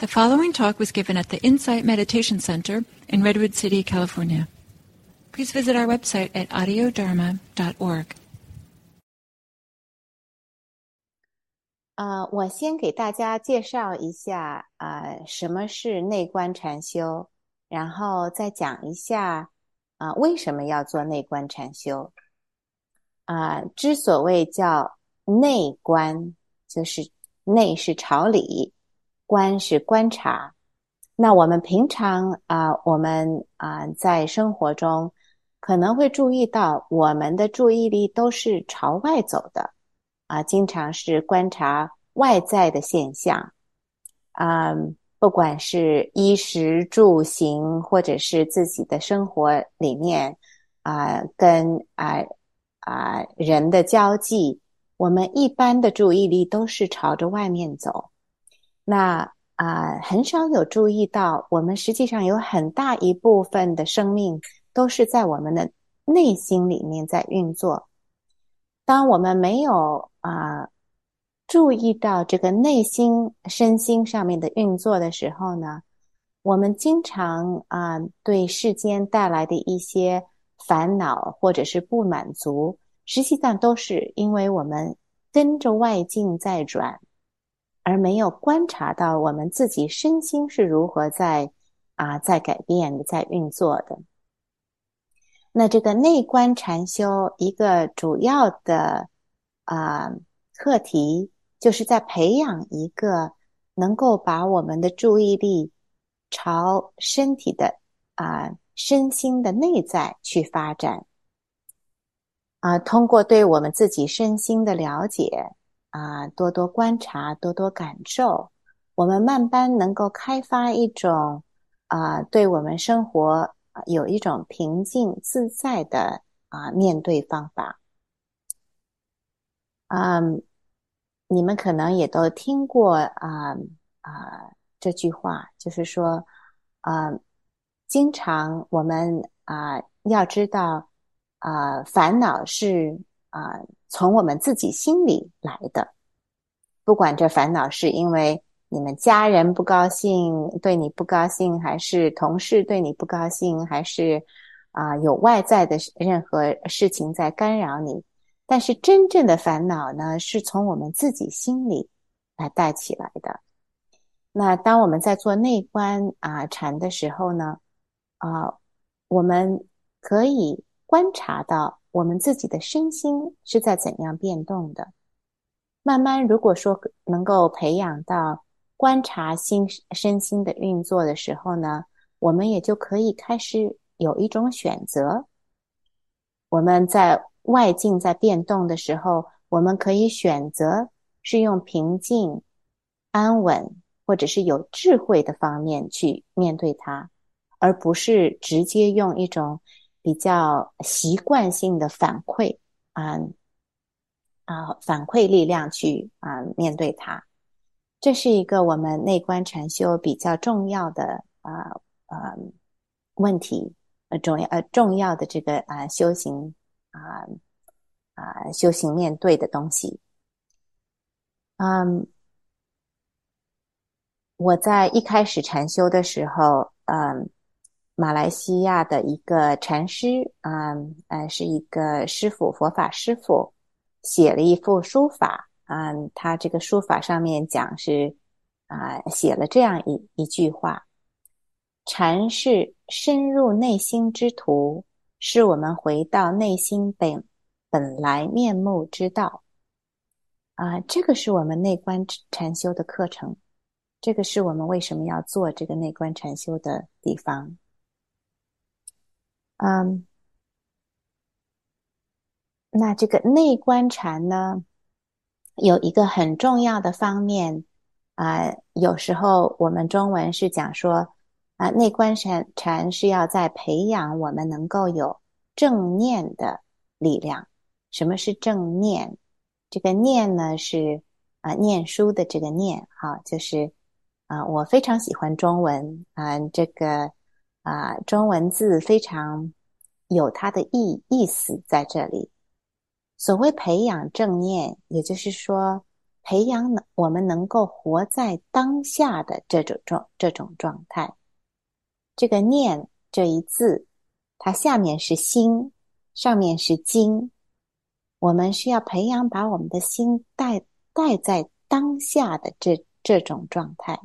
The following talk was given at the Insight Meditation Center in Redwood City, California. Please visit our website at audiodharma.org. 呃，我先给大家介绍一下，呃，什么是内观禅修，然后再讲一下，啊、为什么要做内观禅修？啊、之所谓叫内观，就是内是朝理， 观是观察。那我们平常啊、我们啊、在生活中可能会注意到，我们的注意力都是朝外走的。啊，经常是观察外在的现象，啊，不管是衣食住行，或者是自己的生活里面啊，跟啊啊人的交际，我们一般的注意力都是朝着外面走，那啊很少有注意到，我们实际上有很大一部分的生命都是在我们的内心里面在运作。当我们没有啊、注意到这个内心身心上面的运作的时候呢，我们经常啊、对世间带来的一些烦恼或者是不满足，实际上都是因为我们跟着外境在转，而没有观察到我们自己身心是如何在啊、在改变，在运作的。那这个内观禅修一个主要的啊、课题，就是在培养一个能够把我们的注意力朝身体的啊、身心的内在去发展啊、通过对我们自己身心的了解啊、多多观察，多多感受，我们慢慢能够开发一种啊、对我们生活有一种平静自在的啊、面对方法。嗯，你们可能也都听过啊啊、这句话，就是说啊、经常我们啊、要知道啊、烦恼是啊、从我们自己心里来的，不管这烦恼是因为你们家人不高兴，对你不高兴，还是同事对你不高兴，还是啊、有外在的任何事情在干扰你。但是真正的烦恼呢，是从我们自己心里来带起来的。那当我们在做内观啊禅的时候呢，啊，我们可以观察到我们自己的身心是在怎样变动的。慢慢，如果说能够培养到观察心身心的运作的时候呢，我们也就可以开始有一种选择。我们在外境在变动的时候，我们可以选择是用平静、安稳，或者是有智慧的方面去面对它，而不是直接用一种比较习惯性的反馈啊啊反馈力量去啊面对它。这是一个我们内观禅修比较重要的啊呃问题，呃重要呃重要的这个啊修行啊啊修行面对的东西。嗯，我在一开始禅修的时候，嗯，马来西亚的一个禅师，嗯呃是一个师傅，佛法师傅，写了一幅书法。嗯，他这个书法上面讲是啊、写了这样一一句话：禅是深入内心之途，是我们回到内心本本来面目之道。啊、这个是我们内观禅修的课程，这个是我们为什么要做这个内观禅修的地方。嗯，那这个内观禅呢，有一个很重要的方面啊、有时候我们中文是讲说啊、内观禅禅是要在培养我们能够有正念的力量。什么是正念？这个念呢是啊、念书的这个念，哈、就是啊、我非常喜欢中文啊、这个啊、中文字非常有它的意意思在这里。所谓培养正念，也就是说，培养我们能够活在当下的这种状这种状态。这个“念”这一字，它下面是心，上面是经。我们需要培养把我们的心带带在当下的这这种状态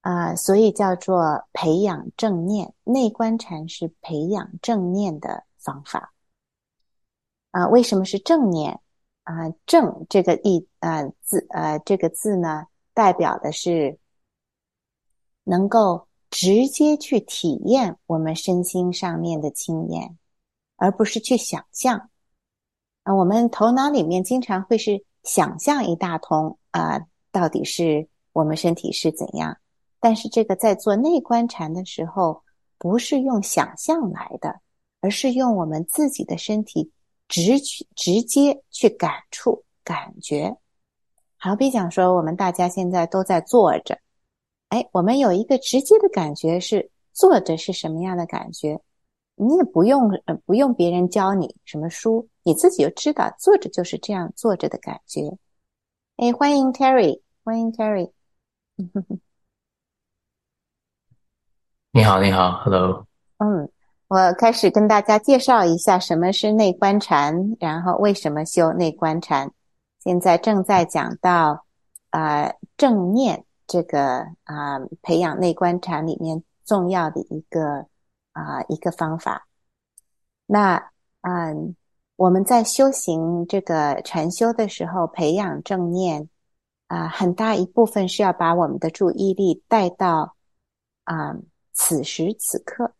啊，所以叫做培养正念。内观禅是培养正念的方法啊。为什么是正念啊？正这个意啊字呃这个字呢，代表的是能够直接去体验我们身心上面的经验，而不是去想象。啊，我们头脑里面经常会是想象一大通啊，到底是我们身体是怎样？但是这个在做内观禅的时候，不是用想象来的，而是用我们自己的身体直去直接去感触感觉。好比讲说，我们大家现在都在坐着，哎，我们有一个直接的感觉是坐着是什么样的感觉？你也不用呃不用别人教你什么书。你自己就知道，坐着就是这样坐着的感觉。哎，欢迎 Terry，欢迎 Terry。你好，你好，Hello。嗯，我开始跟大家介绍一下什么是内观禅，然后为什么修内观禅。现在正在讲到啊正念这个啊培养内观禅里面重要的一个啊一个方法。那嗯。我们在修行这个禅修的时候，培养正念啊，很大一部分是要把我们的注意力带到啊此时此刻。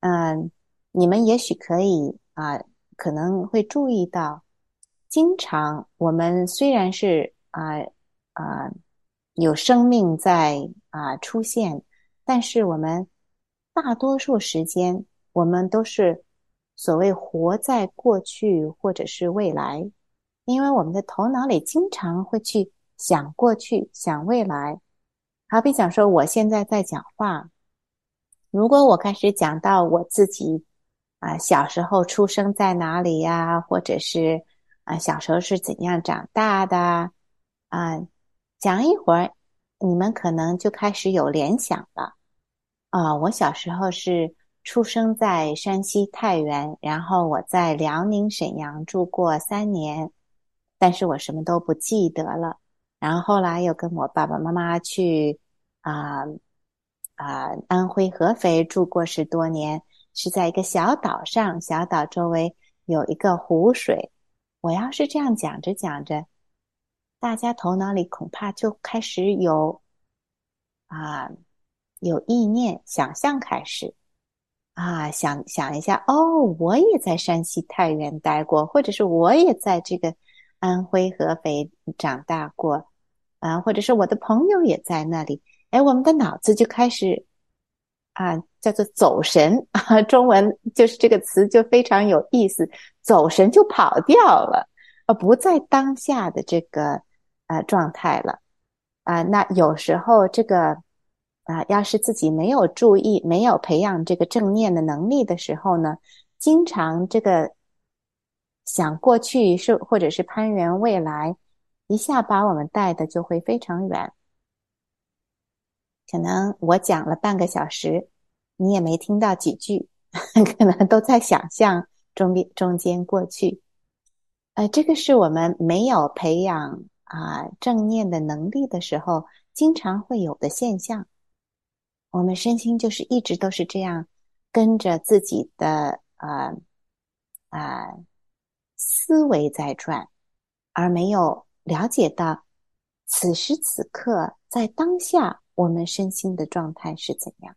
嗯，你们也许可以啊，可能会注意到，经常我们虽然是啊啊有生命在啊出现，但是我们大多数时间，我们都是。所谓活在过去或者是未来，因为我们的头脑里经常会去想过去、想未来。好比讲说，我现在在讲话，如果我开始讲到我自己啊，小时候出生在哪里呀，或者是啊，小时候是怎样长大的啊，讲一会儿，你们可能就开始有联想了啊，我小时候是。出生在山西太原，然后我在辽宁沈阳住过三年，但是我什么都不记得了。然后后来又跟我爸爸妈妈去啊啊安徽合肥住过十多年，是在一个小岛上，小岛周围有一个湖水。我要是这样讲着讲着，大家头脑里恐怕就开始有啊有意念想象开始。啊，想想一下哦，我也在山西太原待过，或者是我也在这个安徽合肥长大过，啊，或者是我的朋友也在那里。哎，我们的脑子就开始啊，叫做走神啊，中文就是这个词就非常有意思，走神就跑掉了，啊，不在当下的这个呃状态了啊。那有时候这个。啊，要是自己没有注意、没有培养这个正念的能力的时候呢，经常这个想过去是或者是攀援未来，一下把我们带的就会非常远。可能我讲了半个小时，你也没听到几句，可能都在想象中边中间过去。呃，这个是我们没有培养啊正念的能力的时候，经常会有的现象。我们身心就是一直都是这样，跟着自己的啊啊思维在转，而没有了解到此时此刻在当下我们身心的状态是怎样。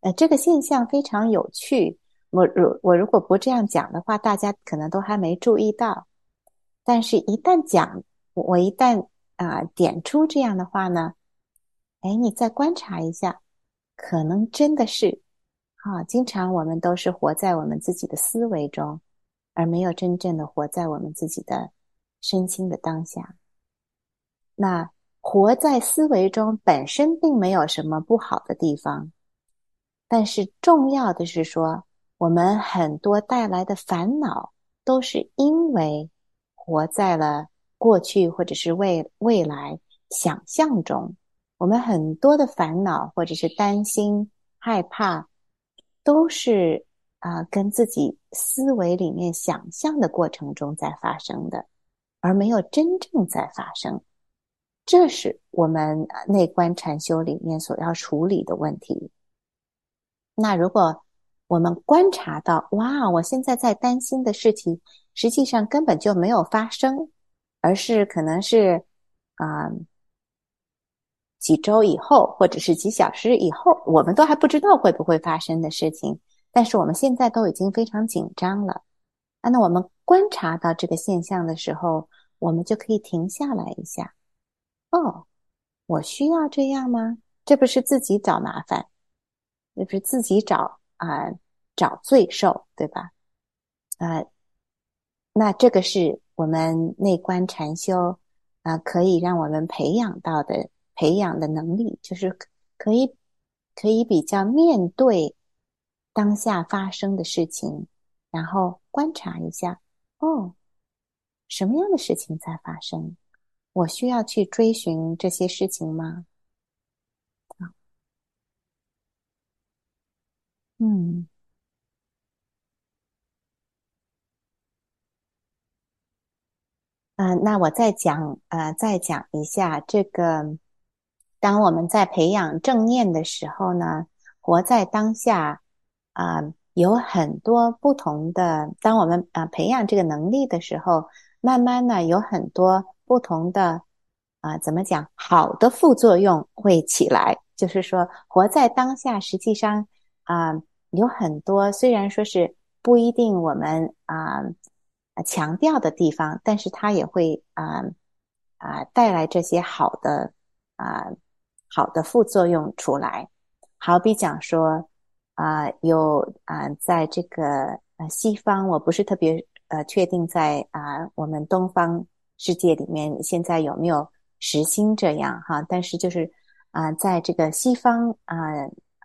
呃，这个现象非常有趣。我如我如果不这样讲的话，大家可能都还没注意到。但是，一旦讲，我一旦啊点出这样的话呢？哎，你再观察一下，可能真的是，啊，经常我们都是活在我们自己的思维中，而没有真正的活在我们自己的身心的当下。那活在思维中本身并没有什么不好的地方，但是重要的是说，我们很多带来的烦恼都是因为活在了过去或者是未未来想象中。我们很多的烦恼或者是担心、害怕，都是啊跟自己思维里面想象的过程中在发生的，而没有真正在发生。这是我们内观禅修里面所要处理的问题。那如果我们观察到，哇，我现在在担心的事情，实际上根本就没有发生，而是可能是啊。几周以后，或者是几小时以后，我们都还不知道会不会发生的事情，但是我们现在都已经非常紧张了。啊，那我们观察到这个现象的时候，我们就可以停下来一下。哦，我需要这样吗？这不是自己找麻烦，这不是自己找啊找罪受，对吧？啊，那这个是我们内观禅修啊，可以让我们培养到的。培养的能力就是可以可以比较面对当下发生的事情，然后观察一下哦，什么样的事情在发生？我需要去追寻这些事情吗？嗯，嗯，那我再讲呃，再讲一下这个。当我们在培养正念的时候呢，活在当下啊，有很多不同的。当我们啊培养这个能力的时候，慢慢呢有很多不同的啊，怎么讲？好的副作用会起来。就是说，活在当下，实际上啊有很多，虽然说是不一定我们啊强调的地方，但是它也会啊啊带来这些好的啊。好的副作用出来，好比讲说啊，有啊，在这个呃西方，我不是特别呃确定在啊我们东方世界里面现在有没有实行这样哈，但是就是啊，在这个西方啊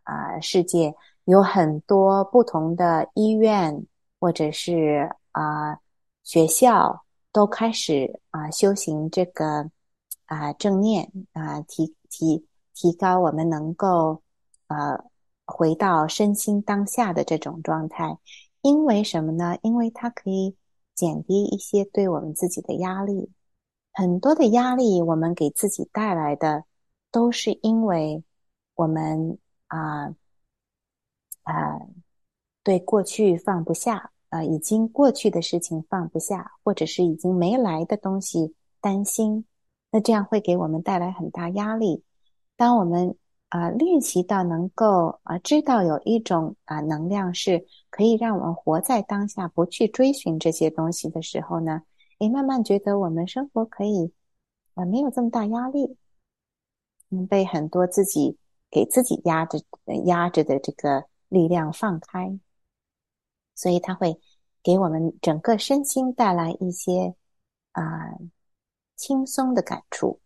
啊世界，有很多不同的医院或者是啊学校都开始啊修行这个啊正念啊提提。提高我们能够呃回到身心当下的这种状态，因为什么呢？因为它可以减低一些对我们自己的压力。很多的压力我们给自己带来的，都是因为我们啊啊对过去放不下啊，已经过去的事情放不下，或者是已经没来的东西担心，那这样会给我们带来很大压力。当我们啊练习到能够啊知道有一种啊能量是可以让我们活在当下，不去追寻这些东西的时候呢，你慢慢觉得我们生活可以啊没有这么大压力，嗯，被很多自己给自己压着压着的这个力量放开，所以它会给我们整个身心带来一些啊轻松的感触。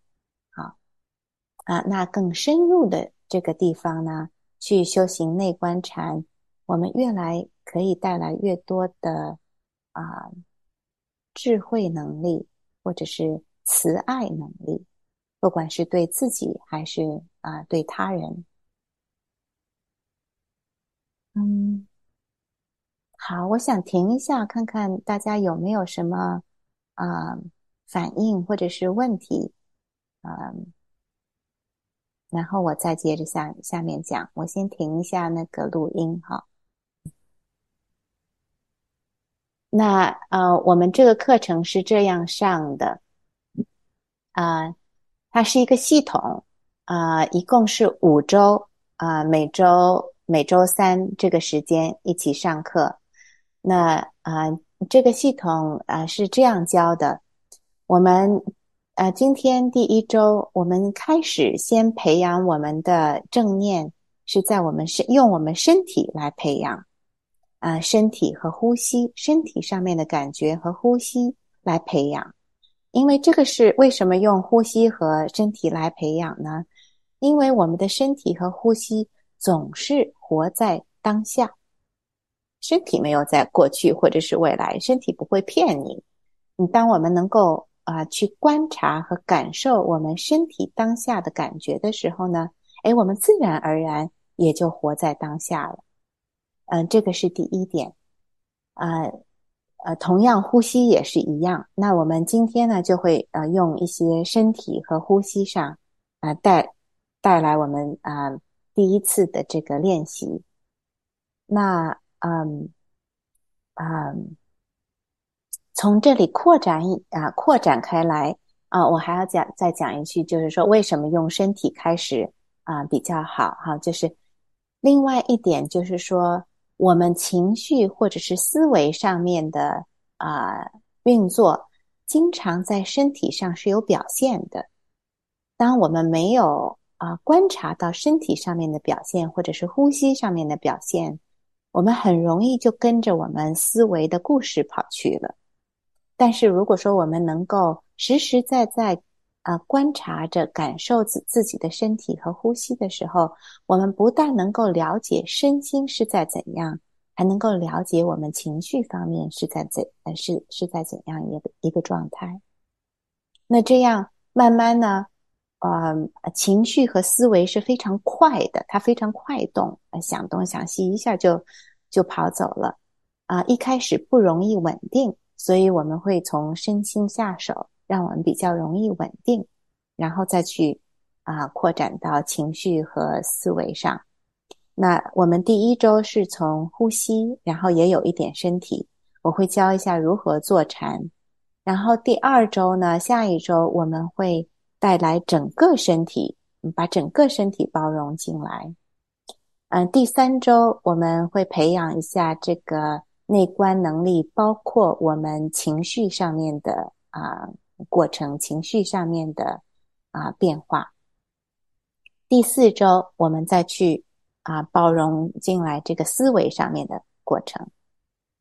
好。啊，那更深入的这个地方呢，去修行内观禅，我们越来可以带来越多的啊智慧能力，或者是慈爱能力，不管是对自己还是啊对他人。嗯，好，我想停一下，看看大家有没有什么啊反应或者是问题，嗯。然后我再接着下下面讲，我先停一下那个录音哈。那呃，我们这个课程是这样上的，啊，它是一个系统啊，一共是五周啊，每周每周三这个时间一起上课。那啊，这个系统啊是这样教的，我们。呃，今天第一周，我们开始先培养我们的正念，是在我们身用我们身体来培养，啊，身体和呼吸，身体上面的感觉和呼吸来培养。因为这个是为什么用呼吸和身体来培养呢？因为我们的身体和呼吸总是活在当下，身体没有在过去或者是未来，身体不会骗你。你当我们能够啊去观察和感受我们身体当下的感觉的时候呢，哎，我们自然而然也就活在当下了。嗯，这个是第一点。啊，呃，同样呼吸也是一样。那我们今天呢，就会呃用一些身体和呼吸上啊带带来我们啊第一次的这个练习。那嗯嗯，从这里扩展啊扩展开来啊，我还要讲再讲一句，就是说为什么用身体开始啊比较好哈？就是另外一点就是说。我们情绪或者是思维上面的啊运作，经常在身体上是有表现的。当我们没有啊观察到身体上面的表现，或者是呼吸上面的表现，我们很容易就跟着我们思维的故事跑去了。但是如果说我们能够实实在在，啊，观察着、感受自自己的身体和呼吸的时候，我们不但能够了解身心是在怎样，还能够了解我们情绪方面是在怎呃是是在怎样一个一个状态。那这样慢慢呢，呃，情绪和思维是非常快的，它非常快动，想东想西，一下就就跑走了。啊，一开始不容易稳定，所以我们会从身心下手。让我们比较容易稳定，然后再去啊扩展到情绪和思维上。那我们第一周是从呼吸，然后也有一点身体，我会教一下如何坐禅。然后第二周呢，下一周我们会带来整个身体，把整个身体包容进来。嗯，第三周我们会培养一下这个内观能力，包括我们情绪上面的啊。过程情绪上面的啊变化。第四周我们再去啊包容进来这个思维上面的过程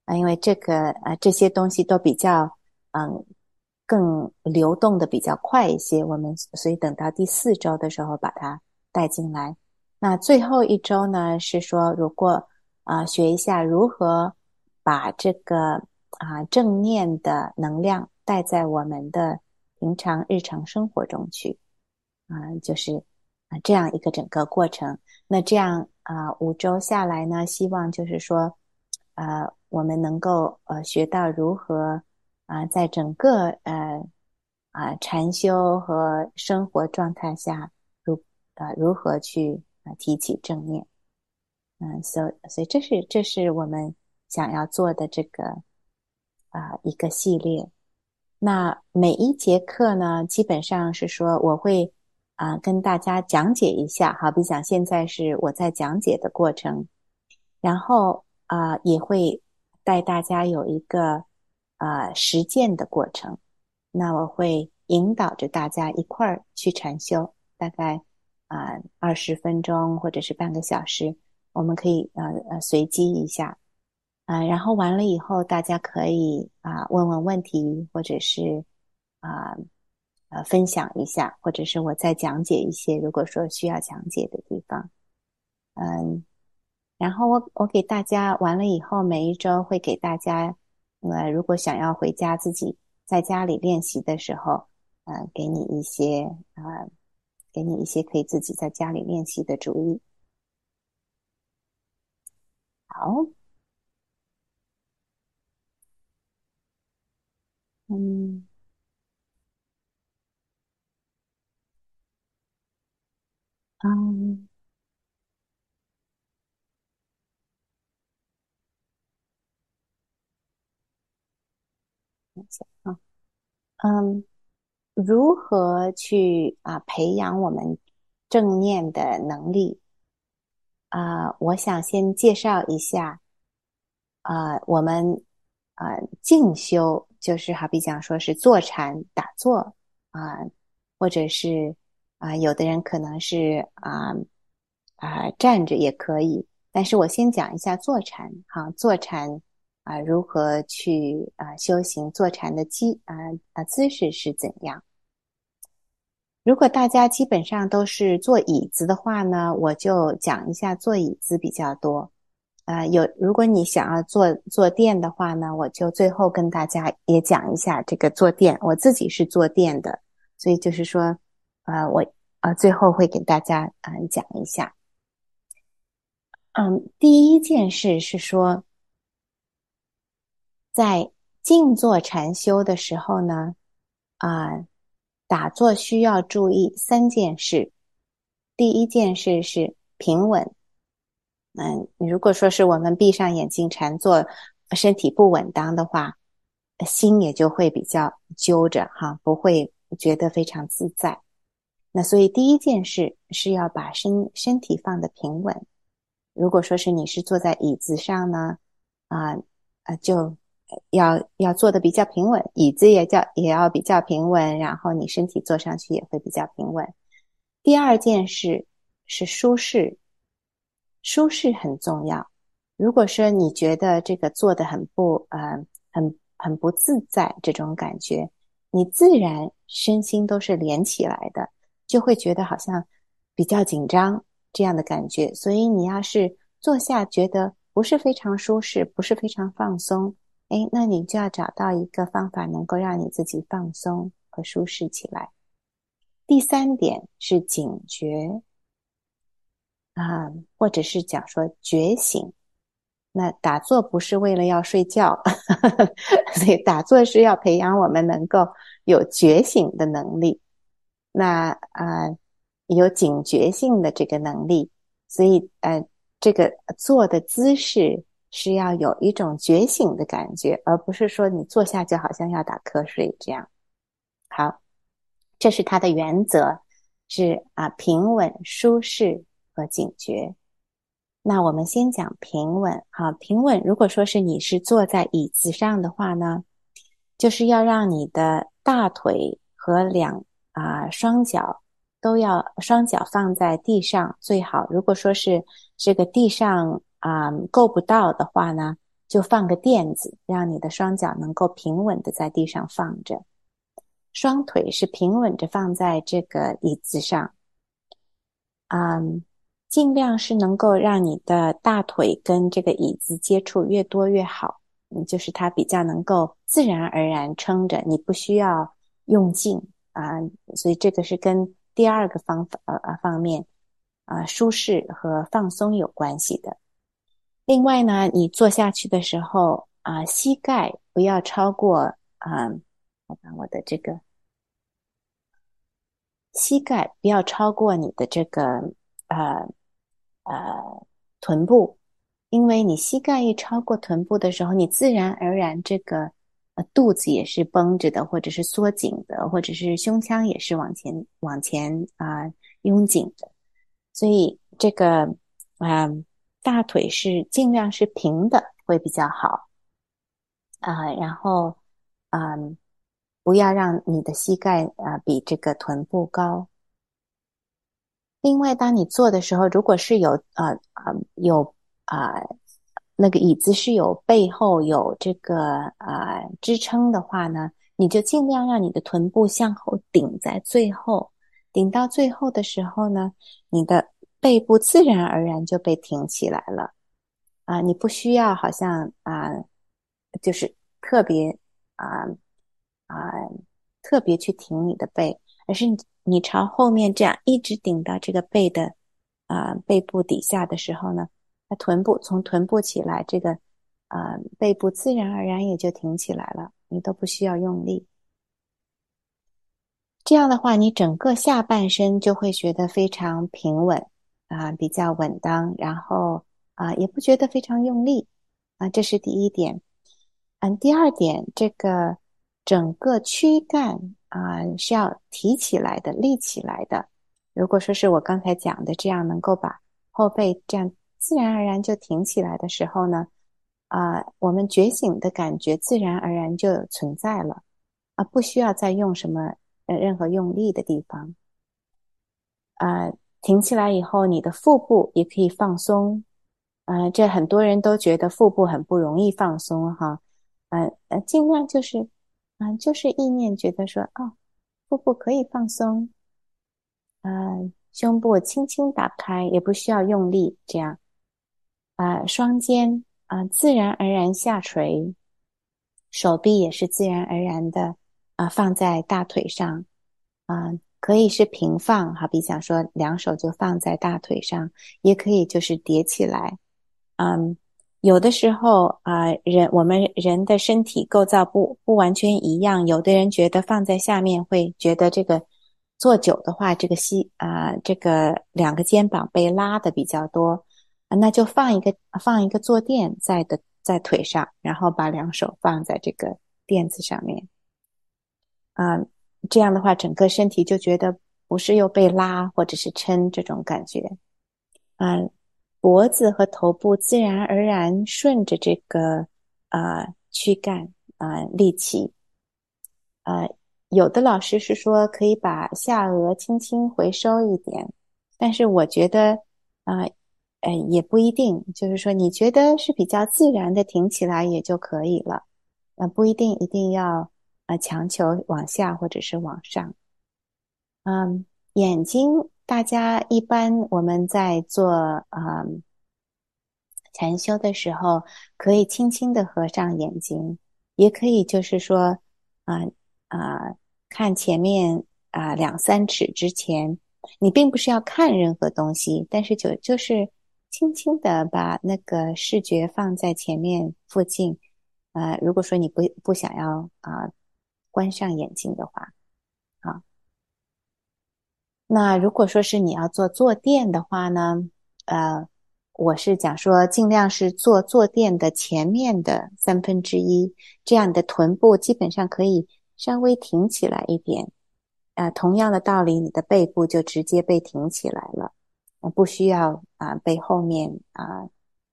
啊，因为这个啊这些东西都比较嗯更流动的比较快一些，我们所以等到第四周的时候把它带进来。那最后一周呢是说，如果啊学一下如何把这个啊正念的能量。带在我们的平常日常生活中去，啊，就是啊这样一个整个过程。那这样啊五周下来呢，希望就是说，呃，我们能够呃学到如何啊在整个呃啊禅修和生活状态下，如啊如何去啊提起正念。嗯，所所以这是这是我们想要做的这个啊一个系列。那每一节课呢，基本上是说我会啊跟大家讲解一下，好比讲现在是我在讲解的过程，然后啊也会带大家有一个啊实践的过程。那我会引导着大家一块儿去禅修，大概啊二十分钟或者是半个小时，我们可以呃呃随机一下。啊，然后完了以后，大家可以啊问问问题，或者是啊呃分享一下，或者是我再讲解一些，如果说需要讲解的地方，嗯，然后我我给大家完了以后，每一周会给大家，呃，如果想要回家自己在家里练习的时候，呃，给你一些啊，给你一些可以自己在家里练习的主意，好。嗯，嗯，啊，嗯，如何去啊培养我们正念的能力？啊，我想先介绍一下啊，我们啊静修。就是好比讲说是坐禅打坐啊，或者是啊，有的人可能是啊啊站着也可以。但是我先讲一下坐禅哈，坐禅啊如何去啊修行坐禅的基啊啊姿势是怎样？如果大家基本上都是坐椅子的话呢，我就讲一下坐椅子比较多。啊，有如果你想要做坐垫的话呢，我就最后跟大家也讲一下这个坐垫。我自己是坐垫的，所以就是说，呃，我呃最后会给大家嗯讲一下。嗯，第一件事是说，在静坐禅修的时候呢，啊，打坐需要注意三件事。第一件事是平稳。嗯，如果说是我们闭上眼睛禅坐，身体不稳当的话，心也就会比较揪着哈，不会觉得非常自在。那所以第一件事是要把身身体放的平稳。如果说是你是坐在椅子上呢，啊啊，就要要坐的比较平稳，椅子也叫也要比较平稳，然后你身体坐上去也会比较平稳。第二件事是舒适。舒适很重要。如果说你觉得这个做的很不呃很很不自在，这种感觉，你自然身心都是连起来的，就会觉得好像比较紧张这样的感觉。所以你要是坐下觉得不是非常舒适，不是非常放松，哎，那你就要找到一个方法，能够让你自己放松和舒适起来。第三点是警觉。啊，或者是讲说觉醒，那打坐不是为了要睡觉，所以打坐是要培养我们能够有觉醒的能力，那啊有警觉性的这个能力，所以呃这个坐的姿势是要有一种觉醒的感觉，而不是说你坐下就好像要打瞌睡这样。好，这是它的原则，是啊平稳舒适。和警觉。那我们先讲平稳。好，平稳。如果说是你是坐在椅子上的话呢，就是要让你的大腿和两啊双脚都要双脚放在地上最好。如果说是这个地上啊够不到的话呢，就放个垫子，让你的双脚能够平稳的在地上放着。双腿是平稳着放在这个椅子上。嗯。尽量是能够让你的大腿跟这个椅子接触越多越好，嗯，就是它比较能够自然而然撑着，你不需要用劲啊，所以这个是跟第二个方法呃方面啊舒适和放松有关系的。另外呢，你坐下去的时候啊，膝盖不要超过啊，我把我的这个膝盖不要超过你的这个呃。呃，臀部，因为你膝盖一超过臀部的时候，你自然而然这个呃肚子也是绷着的，或者是缩紧的，或者是胸腔也是往前往前啊拥紧的，所以这个啊大腿是尽量是平的会比较好啊，然后嗯不要让你的膝盖啊比这个臀部高。另外，当你坐的时候，如果是有呃呃有啊那个椅子是有背后有这个啊支撑的话呢，你就尽量让你的臀部向后顶在最后，顶到最后的时候呢，你的背部自然而然就被挺起来了。啊，你不需要好像啊就是特别啊啊特别去挺你的背，而是你。朝后面这样一直顶到这个背的啊背部底下的时候呢，那臀部从臀部起来，这个啊背部自然而然也就挺起来了，你都不需要用力。这样的话，你整个下半身就会觉得非常平稳啊，比较稳当，然后啊也不觉得非常用力啊，这是第一点。嗯，第二点，这个整个躯干。啊，是要提起来的，立起来的。如果说是我刚才讲的这样，能够把后背这样自然而然就挺起来的时候呢，啊，我们觉醒的感觉自然而然就存在了，啊，不需要再用什么呃任何用力的地方。啊，挺起来以后，你的腹部也可以放松。啊，这很多人都觉得腹部很不容易放松哈，呃呃，尽量就是。嗯，就是意念觉得说，哦，腹部可以放松，嗯，胸部轻轻打开，也不需要用力，这样，啊，双肩啊自然而然下垂，手臂也是自然而然的啊放在大腿上啊，可以是平放，好比讲说两手就放在大腿上，也可以就是叠起来，嗯。有的时候啊，人我们人的身体构造不不完全一样，有的人觉得放在下面会觉得这个坐久的话，这个膝啊，这个两个肩膀被拉的比较多，那就放一个放一个坐垫在的在腿上，然后把两手放在这个垫子上面，啊，这样的话整个身体就觉得不是又被拉或者是撑这种感觉，嗯。脖子和头部自然而然顺着这个啊躯干啊立起，呃，有的老师是说可以把下颚轻轻回收一点，但是我觉得啊，呃，也不一定，就是说你觉得是比较自然的挺起来也就可以了，呃，不一定一定要啊强求往下或者是往上，嗯，眼睛。大家一般我们在做啊禅修的时候，可以轻轻的合上眼睛，也可以就是说啊啊看前面啊两三尺之前，你并不是要看任何东西，但是就就是轻轻的把那个视觉放在前面附近，啊，如果说你不不想要啊关上眼睛的话。啊那如果说是你要做坐垫的话呢，呃，我是讲说尽量是做坐垫的前面的三分之一，这样你的臀部基本上可以稍微挺起来一点，啊，同样的道理，你的背部就直接被挺起来了，不需要啊背后面啊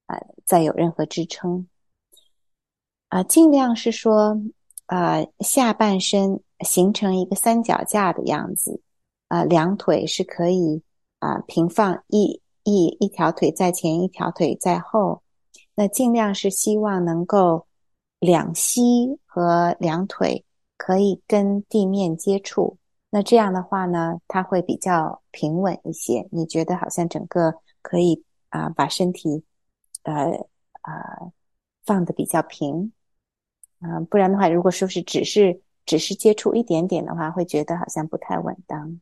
啊再有任何支撑，啊，尽量是说啊下半身形成一个三脚架的样子。啊，两腿是可以啊平放一一一条腿在前，一条腿在后。那尽量是希望能够两膝和两腿可以跟地面接触。那这样的话呢，它会比较平稳一些。你觉得好像整个可以啊把身体呃啊放的比较平啊，不然的话，如果说是只是只是接触一点点的话，会觉得好像不太稳当。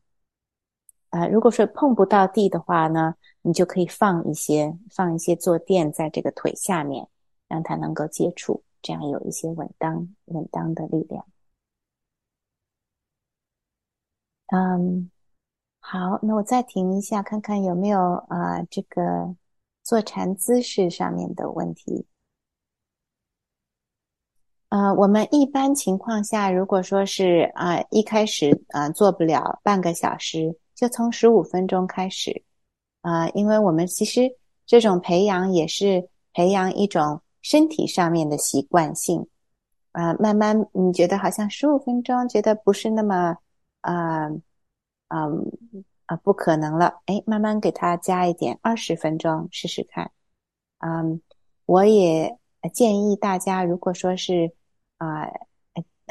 啊，如果说碰不到地的话呢，你就可以放一些放一些坐垫在这个腿下面，让它能够接触，这样有一些稳当稳当的力量。嗯，好，那我再停一下，看看有没有啊这个坐禅姿势上面的问题。呃，我们一般情况下，如果说是啊一开始啊做不了半个小时。就从十五分钟开始，啊，因为我们其实这种培养也是培养一种身体上面的习惯性，啊，慢慢你觉得好像十五分钟觉得不是那么，啊，嗯，啊，不可能了，哎，慢慢给他加一点，二十分钟试试看，嗯，我也建议大家，如果说是啊，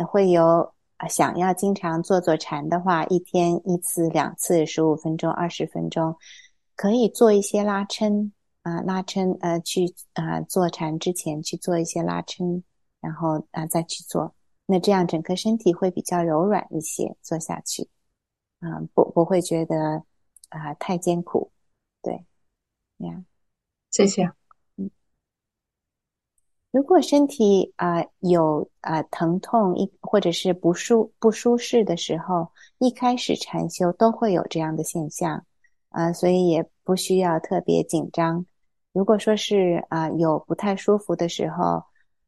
会有。啊，想要经常做做禅的话，一天一次、两次，十五分钟、二十分钟，可以做一些拉伸啊，拉伸呃，去啊做禅之前去做一些拉伸，然后啊再去做，那这样整个身体会比较柔软一些，做下去啊不不会觉得啊太艰苦，对，呀，谢谢。如果身体啊有啊疼痛一或者是不舒不舒适的时候，一开始禅修都会有这样的现象啊，所以也不需要特别紧张。如果说是啊有不太舒服的时候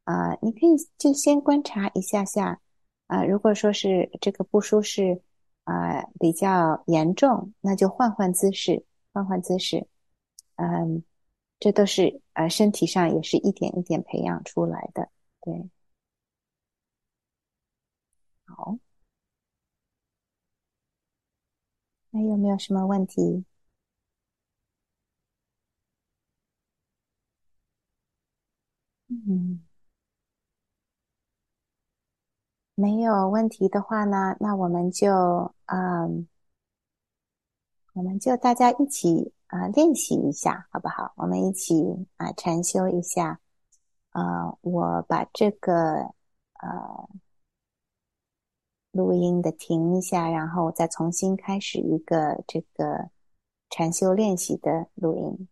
啊，你可以就先观察一下下啊。如果说是这个不舒适啊比较严重，那就换换姿势，换换姿势，嗯。这都是呃身体上也是一点一点培养出来的，对。好，还有没有什么问题？嗯，没有问题的话呢，那我们就嗯，我们就大家一起啊练习一下，好不好？我们一起啊禅修一下。啊，我把这个呃录音的停一下，然后再重新开始一个这个禅修练习的录音。